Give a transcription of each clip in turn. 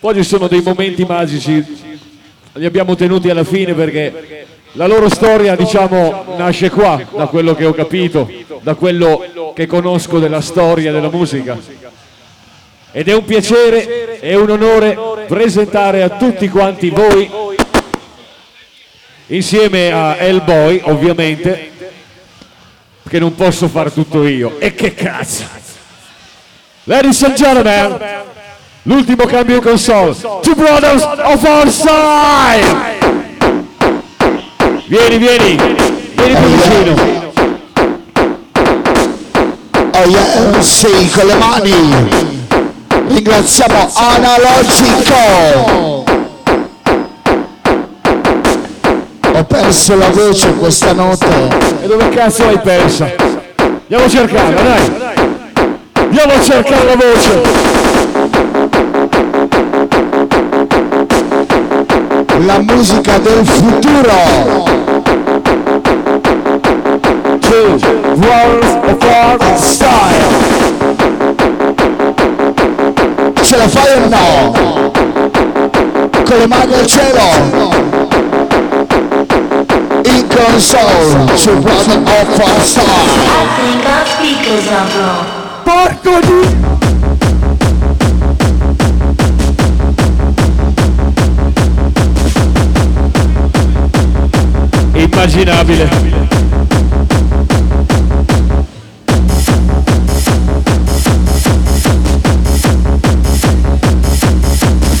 Poi ci sono dei momenti magici, li abbiamo tenuti alla fine perché la loro storia, diciamo, nasce qua, da quello che ho capito, da quello che conosco della storia della musica. Ed è un piacere e un onore presentare a tutti quanti voi, insieme a Hellboy, ovviamente, che non posso fare tutto io. E che cazzo! Ladies and gentlemen, l'ultimo cambio console, Two Brothers of Our Side! Vieni, vieni, vieni più vicino. Oh yeah, sì, con le mani. Ringraziamo Analogico. Ho perso la voce questa notte. E dove cazzo l'hai persa? Andiamo a cercarla, dai. Andiamo a cercare la voce. La musica del futuro. Two of Our Style. Ce la fai o no? Con le mani al cielo. In console, Two Brothers of Our Style. Porco di... Immaginabile.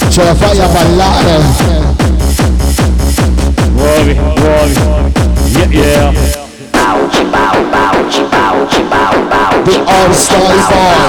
Ce la fai a ballare. Muovi, muovi. Yeah, yeah. The All Style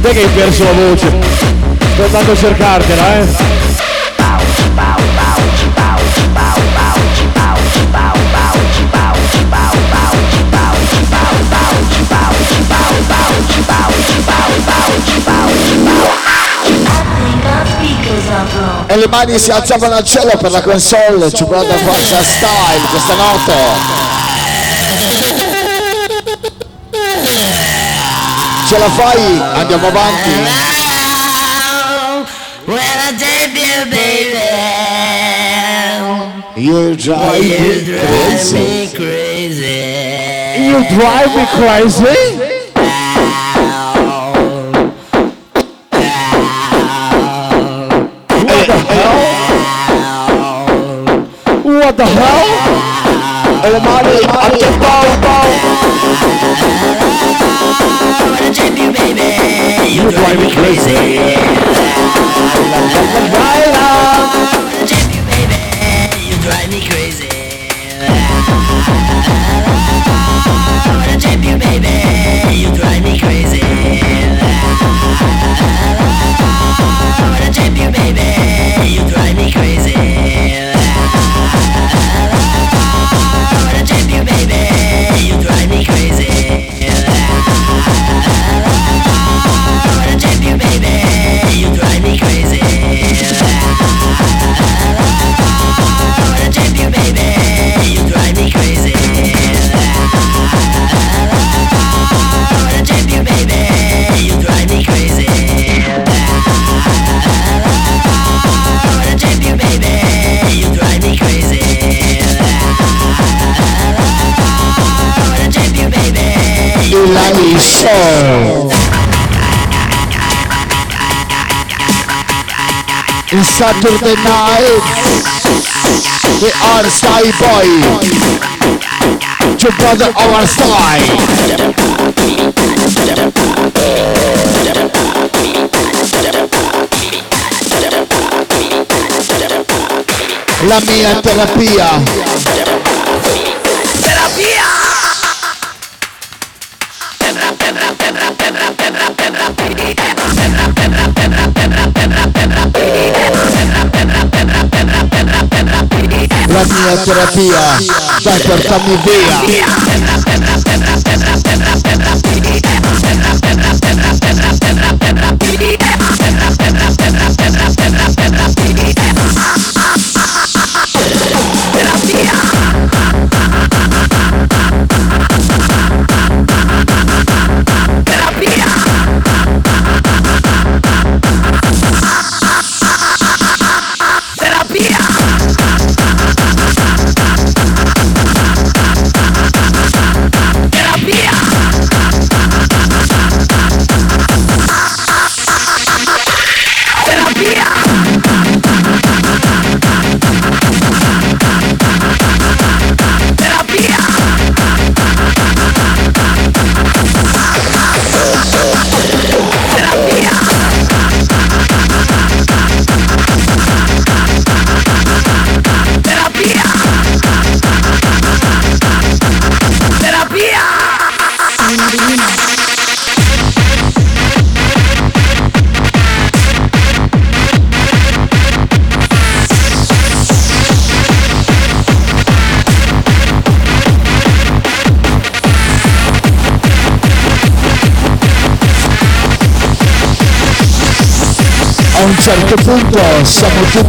te che hai perso la voce. Sto andando a cercartela, eh. E le mani si alzavano al cielo per la console, ci guarda forza style questa notte. la fai, andiamo avanti. You drive me crazy. You drive me crazy. What the hell? Oh, my, my. you drive me crazy. In Saturday night, we are Style Boy. Brother our style. La mia terapia. Mia terapia, dai portami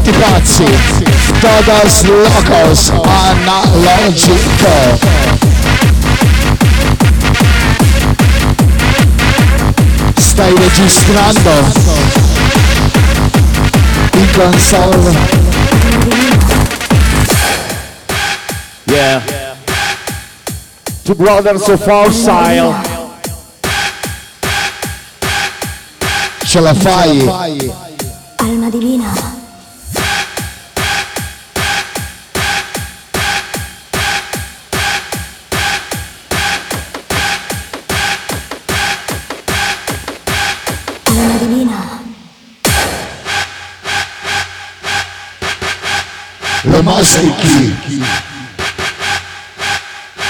tutti pazzi, todos locos, analogico. Stai registrando in console. Yeah. Two brothers of our style. Ce la fai? Alma divina, mastichi.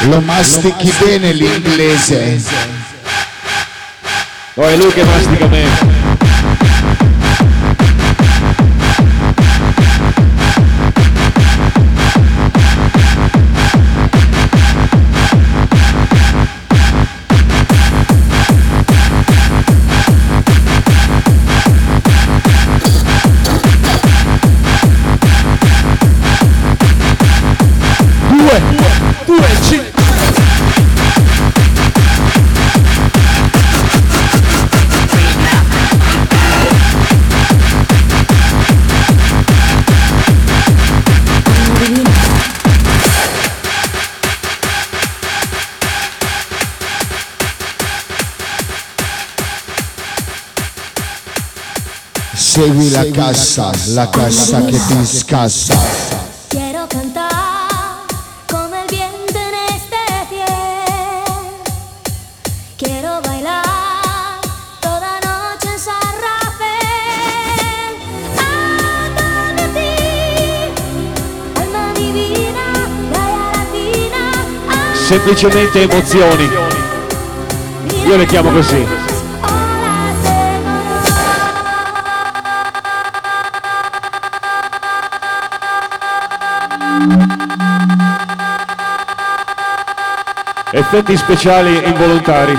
Lo mastichi bene l'inglese. Oh, è lui che mastica me. Segui la cassa, la cassa che ti scassa. quiero cantar como el viento en este fiel. Quiero bailar toda noche en San Rafael. De ti, alma divina, raya latina. Semplicemente emozioni. Io le chiamo così. Effetti speciali involontari.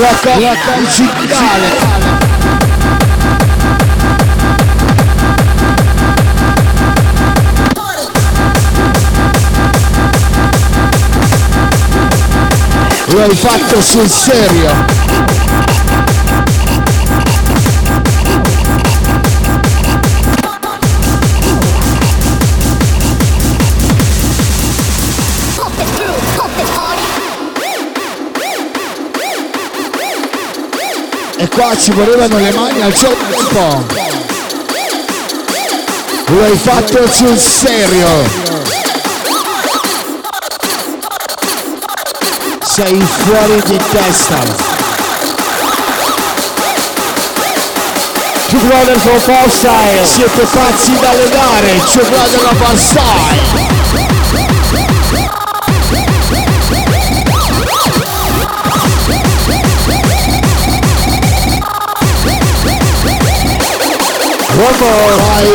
La cassa musicale. Lo hai fatto sul serio. E qua ci volevano le mani al tempo. Lo hai fatto sul serio. sei fuori di testa. Two brother from far style Siete pazzi da legare Two brother from far style One more Vai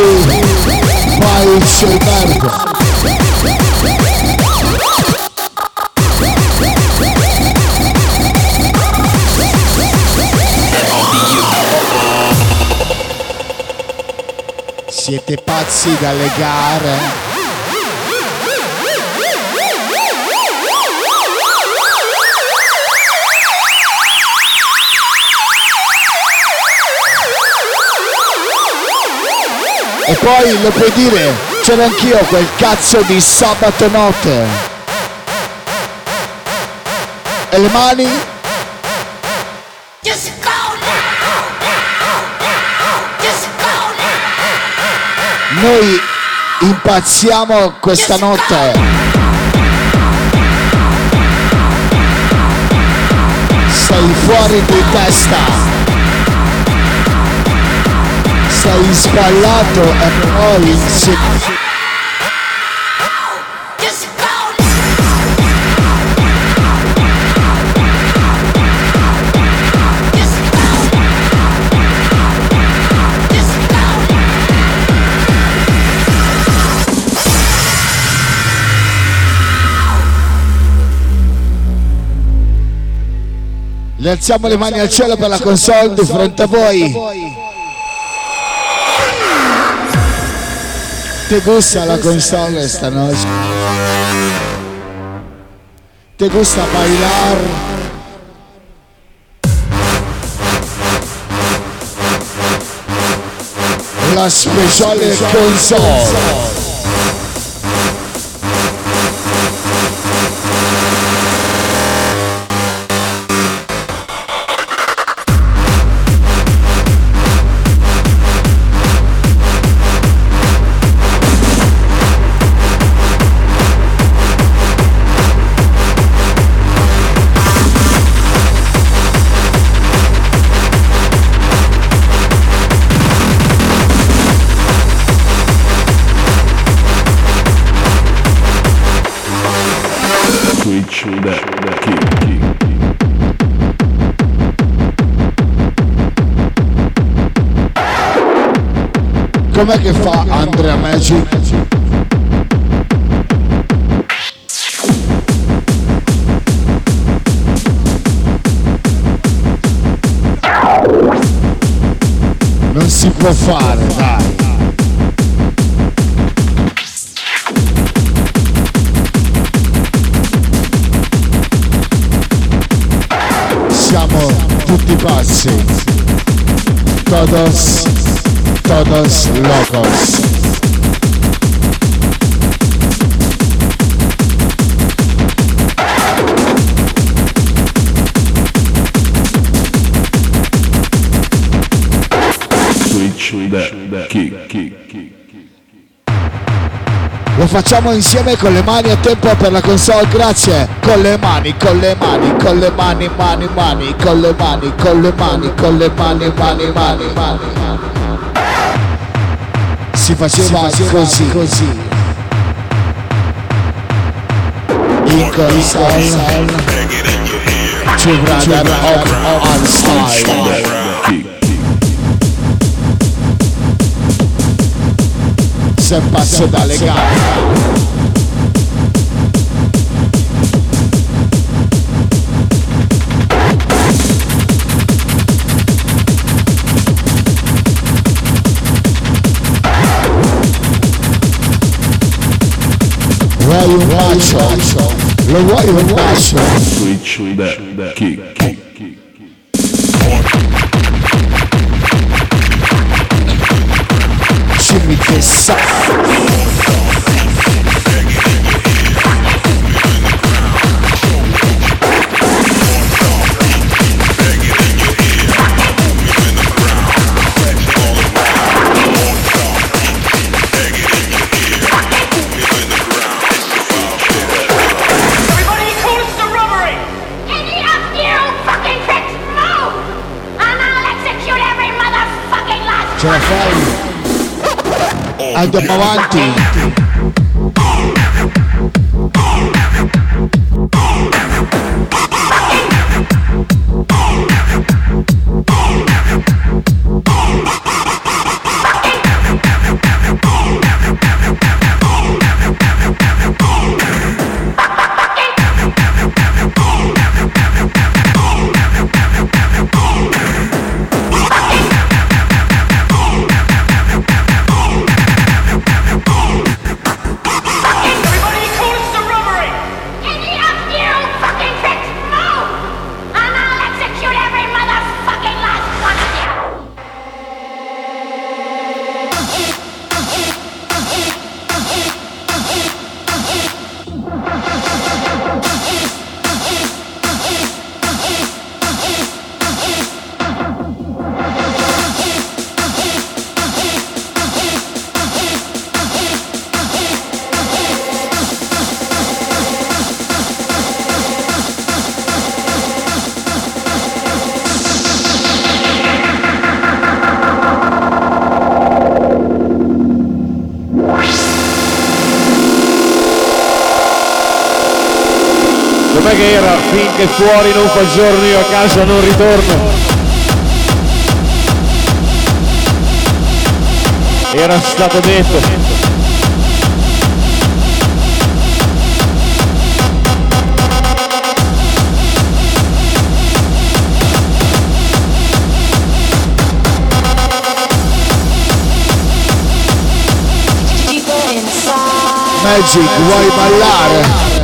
Vai Scelberto Siete pazzi da legare? E poi lo puoi dire, c'ero anch'io quel cazzo di sabato notte. E le mani? Just go Noi impazziamo questa notte. Sei fuori di testa. Sei sballato e poi insieme. Le alziamo le mani al cielo per la console di fronte a voi. Te gusta la console esta noche? ¿Te gusta bailar? La speciale console. Com'è che fa Andrea Magic? Non si può fare, dai. Siamo tutti pazzi. Todos, todos locos. Switch that kick, kick, kick. Lo facciamo insieme con le mani a tempo per la console, grazie. Con le mani, con le mani, con le mani, mani, mani, con le mani, con le mani, con le mani, mani, mani, mani. Si faceva, così, così. In console. To brother of, of style. Kick, kick. Se pazzo da legare. Raio Macho, Leroy Macho. Switch that, that kick, kick. Give me this side. Andiamo avanti. Com'è che era? Finché fuori non fa giorno io a casa non ritorno. Era stato detto. Magic, vuoi ballare?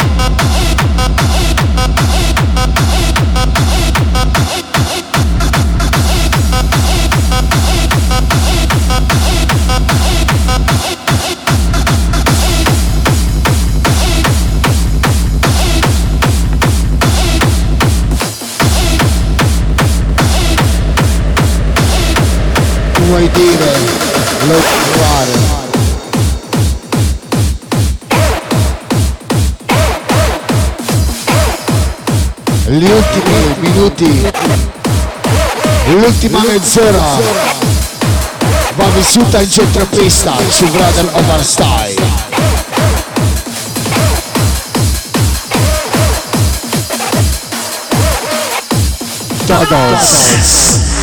Vuoi dire? Lo fare. Gli ultimi minuti, l'ultima mezz'ora va vissuta in centropista su Brother Overstyle. Todos.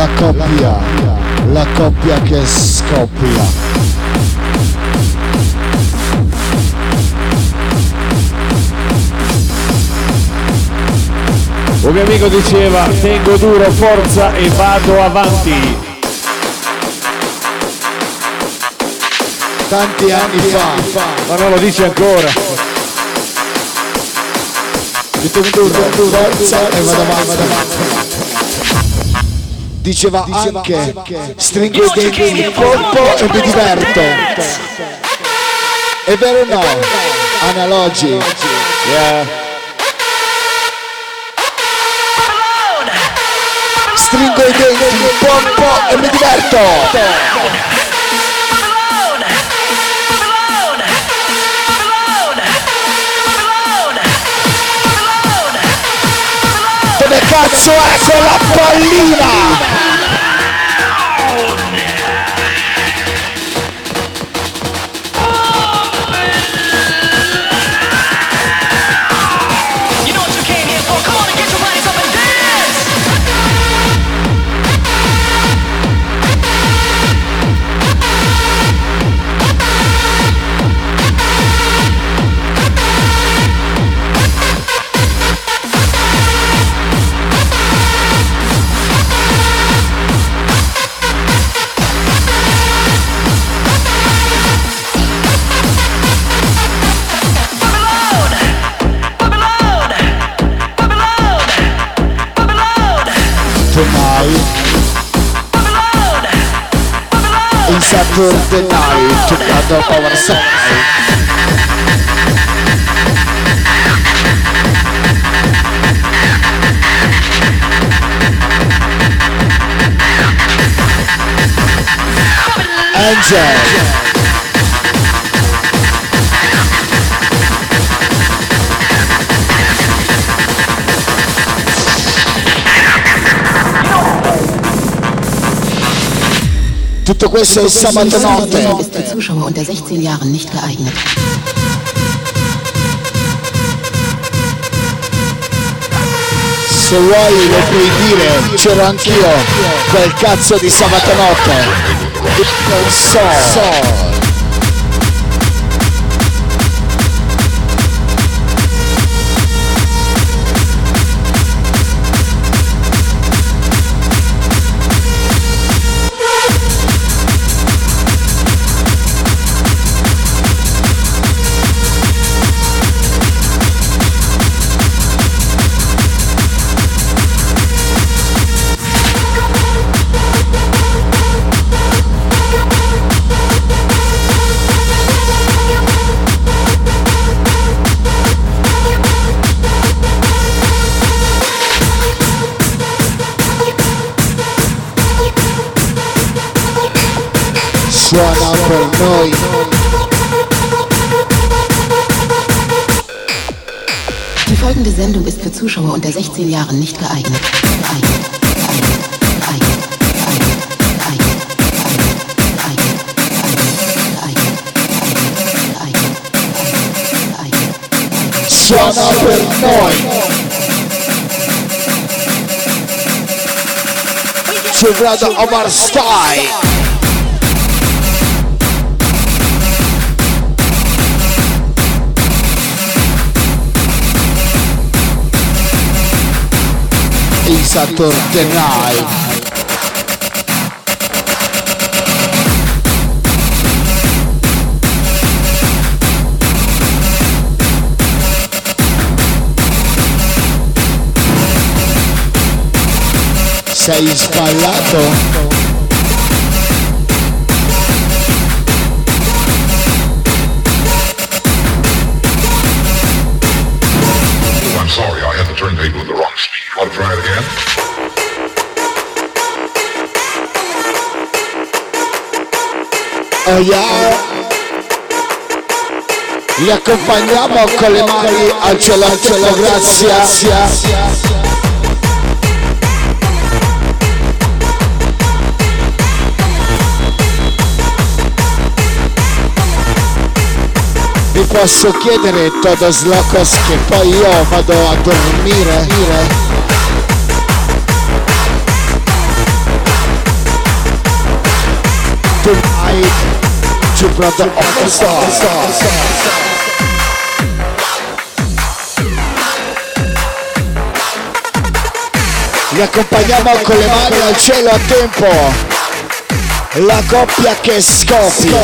La coppia, la coppia che scoppia. Un mio amico diceva tengo duro, forza e vado avanti. Tanti anni fa, Ma non lo dice ancora. forza e vado avanti. Diceva anche, stringo i denti il colpo e mi diverto. È vero o no? Analogi. Yeah. Stringo i denti, il colpo e mi diverto. Cazzo è quella pallina? Questo è il sabato Diese Sendung notte. ist für Zuschauer unter 16 Jahren nicht geeignet. Se vuoi lo puoi dire, c'ero anch'io, quel cazzo di sabato notte. Non so. run out for noise. Die folgende Sendung ist für Zuschauer unter 16 Jahren nicht geeignet. geeignet. Run up and noise. Together of our style. Il Saturday Night. Sei sballato? Oh yeah. Li accompagniamo con le mani al cielo, al cielo, grazie. Vi posso chiedere todos locos che poi io vado a dormire? Tonight, to brother of the stars. Li accompagniamo con le mani al cielo a tempo. La coppia che scoppia.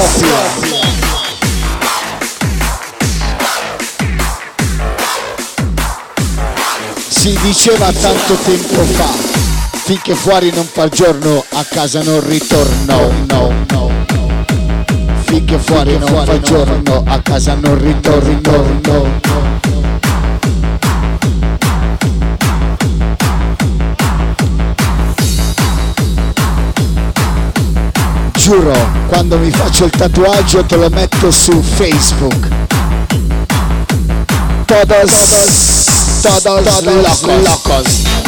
Si diceva tanto tempo fa, finché fuori non fa giorno, a casa non ritorno. No, no, no. Finché fuori non fa giorno, a casa non ritorno. No, Giuro, quando mi faccio il tatuaggio te lo metto su Facebook. Todos, todos, locos. locos.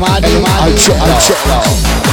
I'll check, I check out.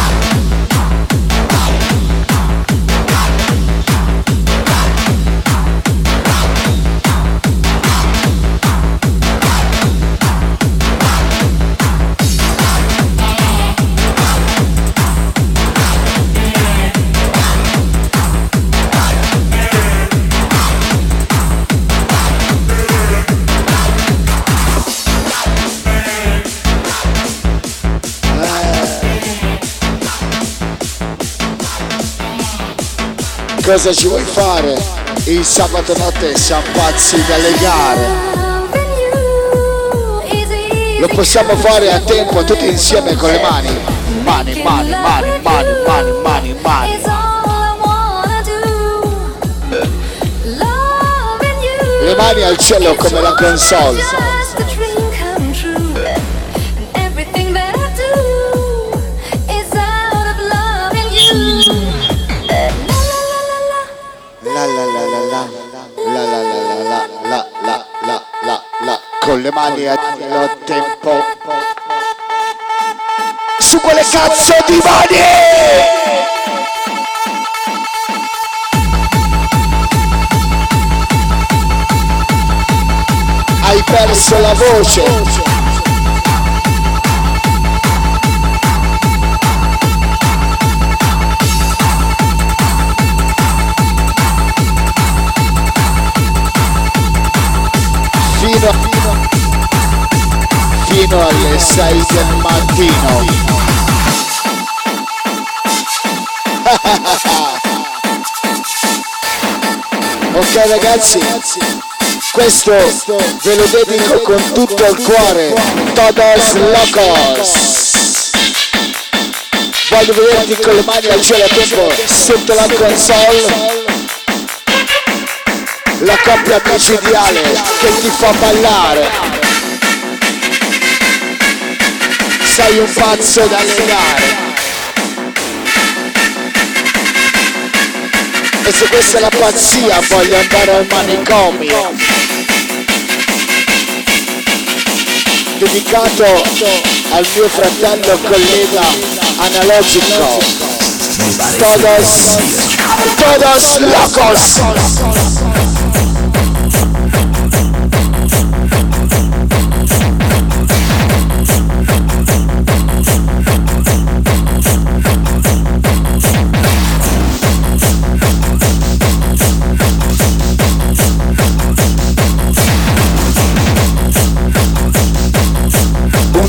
Cosa ci vuoi fare? Il sabato notte siamo pazzi da legare. Lo possiamo fare a tempo tutti insieme con le mani. Mani, mani, mani, mani, mani, mani, mani. Le mani al cielo come la console. Le mani al tempo. Su quelle cazzo di mani! Hai perso la voce. Fino alle 6 del mattino. ok ragazzi, questo ve lo dedico con tutto il cuore, todos locos. Voglio vederti con le mani al cielo a tempo sotto la console. La coppia micidiale che ti fa ballare. Sei un pazzo da legare. E se questa è la pazzia voglio andare al manicomio. Dedicato al mio fratello collega analogico. Todos Todos locos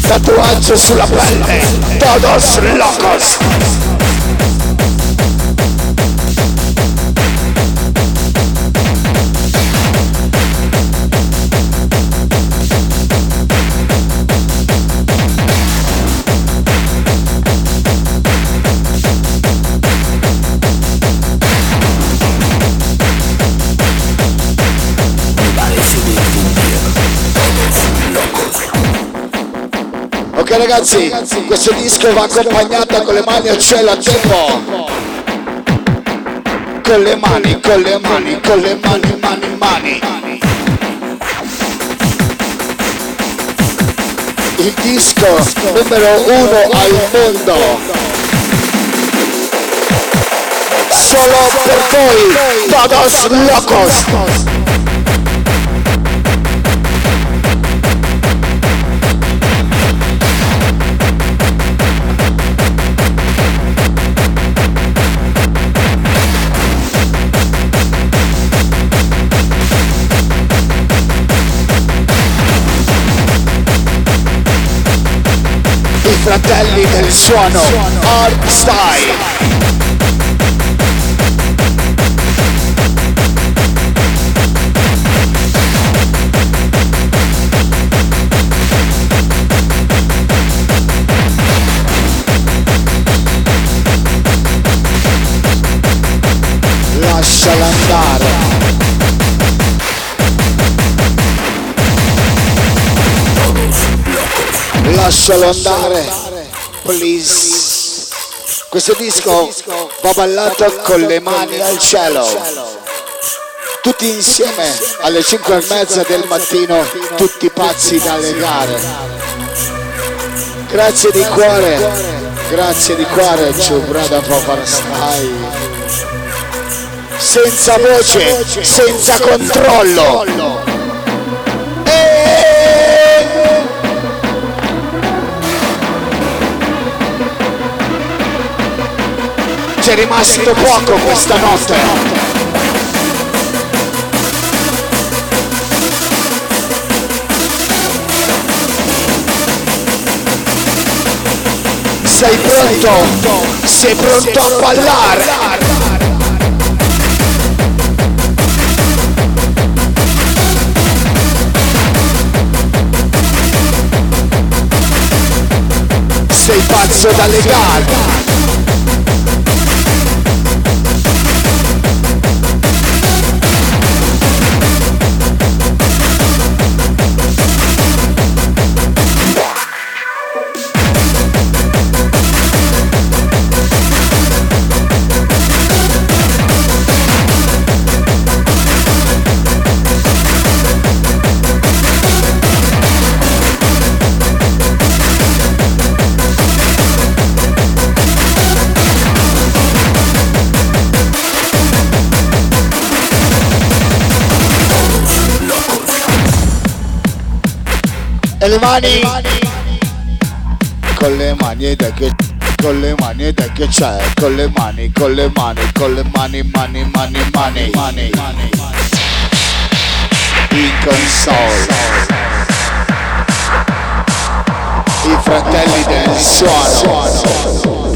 Tatuaggio sulla pelle Todos locos ragazzi, questo disco va accompagnato con le mani al cielo a tempo. Con le mani, con le mani, con le mani, mani, mani. Il disco numero uno al mondo. Solo per voi, todos locos. Fratelli del suono, Art Style. Lascialo andare, please. Questo disco va ballato con le mani al cielo. Tutti insieme alle 5 e mezza del mattino, tutti pazzi da legare. Grazie di cuore, grazie di cuore, Ciubrada Poparstai. Senza voce, senza controllo. C'è rimasto poco questa notte. Sei pronto? Sei pronto a ballare? Sei pazzo da legare? Con le mani, con le mani, con le mani, mani, mani, mani, mani In console. I fratelli del suono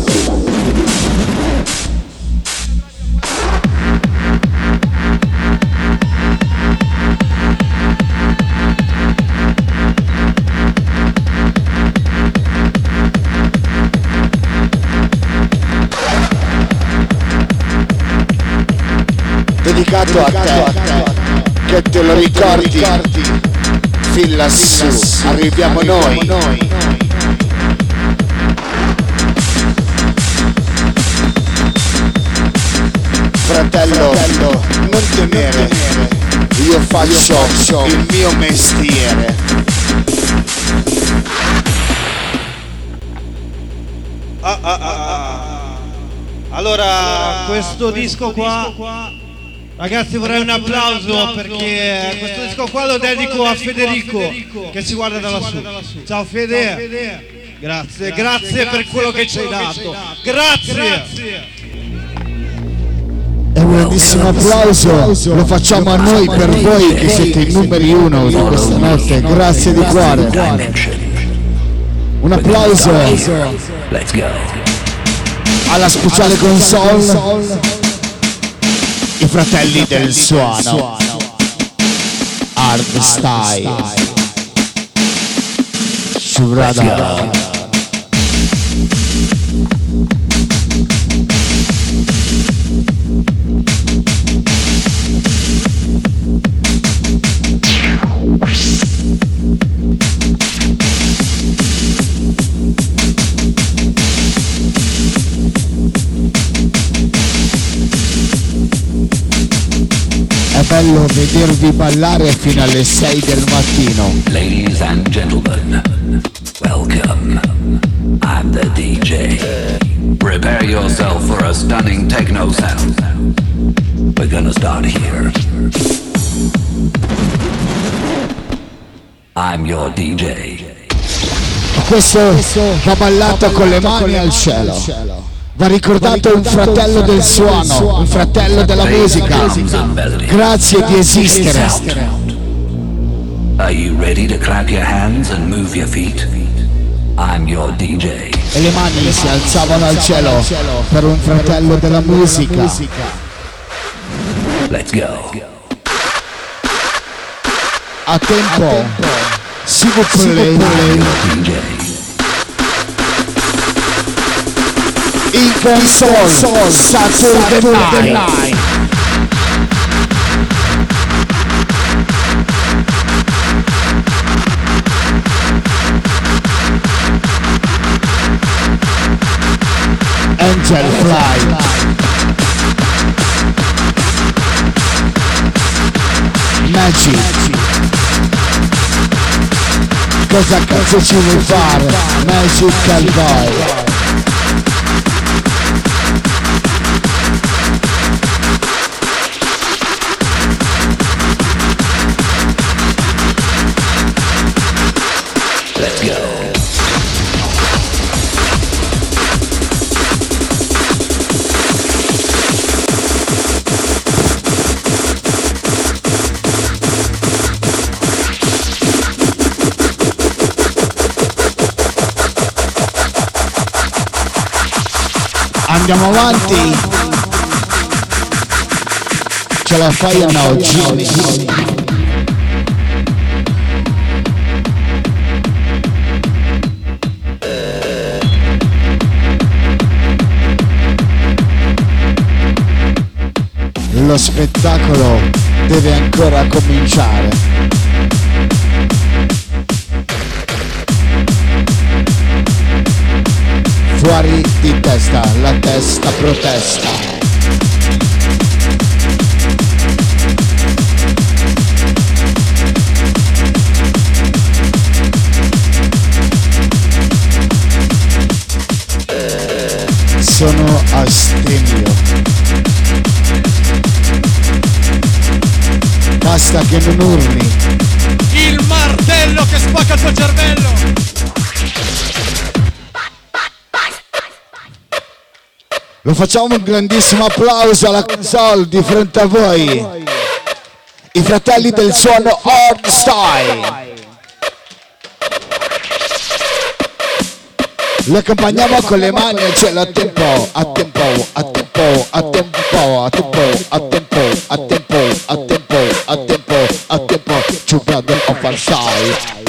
dedicato a te che te lo ricordi. Fin lassù arriviamo noi. Fratello non temere. Io faccio il mio mestiere. Ah, ah, ah, ah. Allora, questo disco qua, ragazzi vorrei un applauso perché questo disco qua lo dedico a Federico che si guarda da lassù. Ciao Fede, grazie, grazie per quello che ci hai dato, grazie. E un grandissimo applauso lo facciamo a noi per voi che siete i numeri uno di questa notte. Grazie di cuore. Un applauso Let's go. alla speciale console. I fratelli del suono. Hard style. Suvrada. Bello vedervi ballare fino alle 6 del mattino. Ladies and gentlemen, welcome. I'm the DJ. Prepare yourself for a stunning techno sound. We're gonna start here. I'm your DJ. Questo va ballato con le mani al cielo. Va ricordato un fratello del suono, un fratello della musica. Grazie di esistere. Are you ready to clap your hands and move your feet? I'm your DJ. E le mani si alzavano al cielo per un fratello della musica. Let's go. A tempo. Si vous plaît. In console. Saturday night. Angel Fly. Magic. Cosa cazzo ci vuoi fare? Magic Cowboy. Andiamo avanti. Ce la fai o no, Jimmy? Lo spettacolo deve ancora cominciare. Fuori di testa, la testa protesta. Sono astemio. Basta che non urli. il martello che spacca il tuo cervello. Lo facciamo un grandissimo applauso alla console di fronte a voi. I fratelli del suono Hard Style. Lo accompagniamo con le mani al cielo a tempo, a tempo, a tempo, a tempo, a tempo, a tempo, a tempo, to Rebel of Versailles.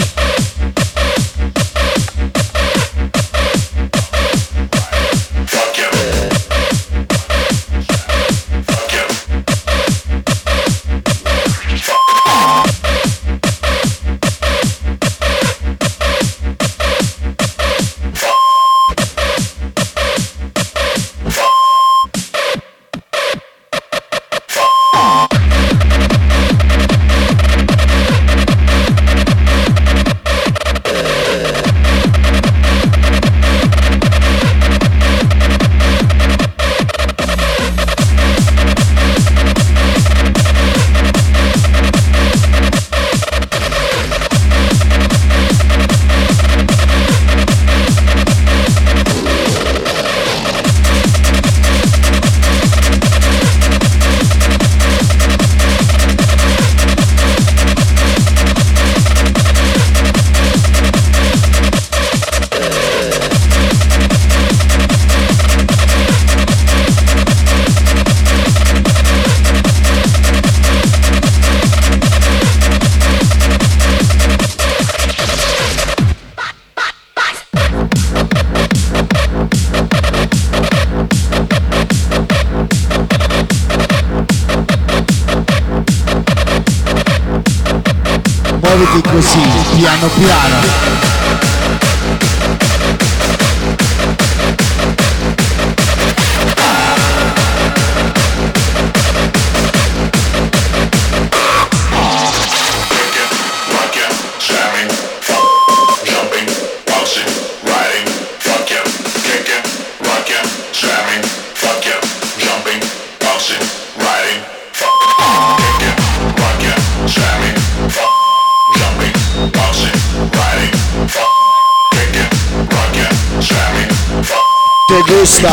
Te gusta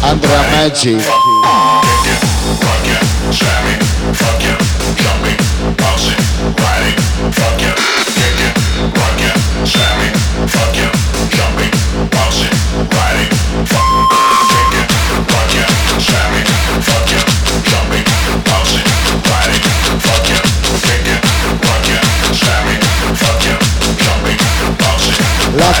Andrea Magic. La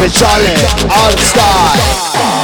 with Charlie on style.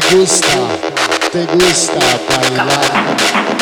Te gusta, te gusta bailar.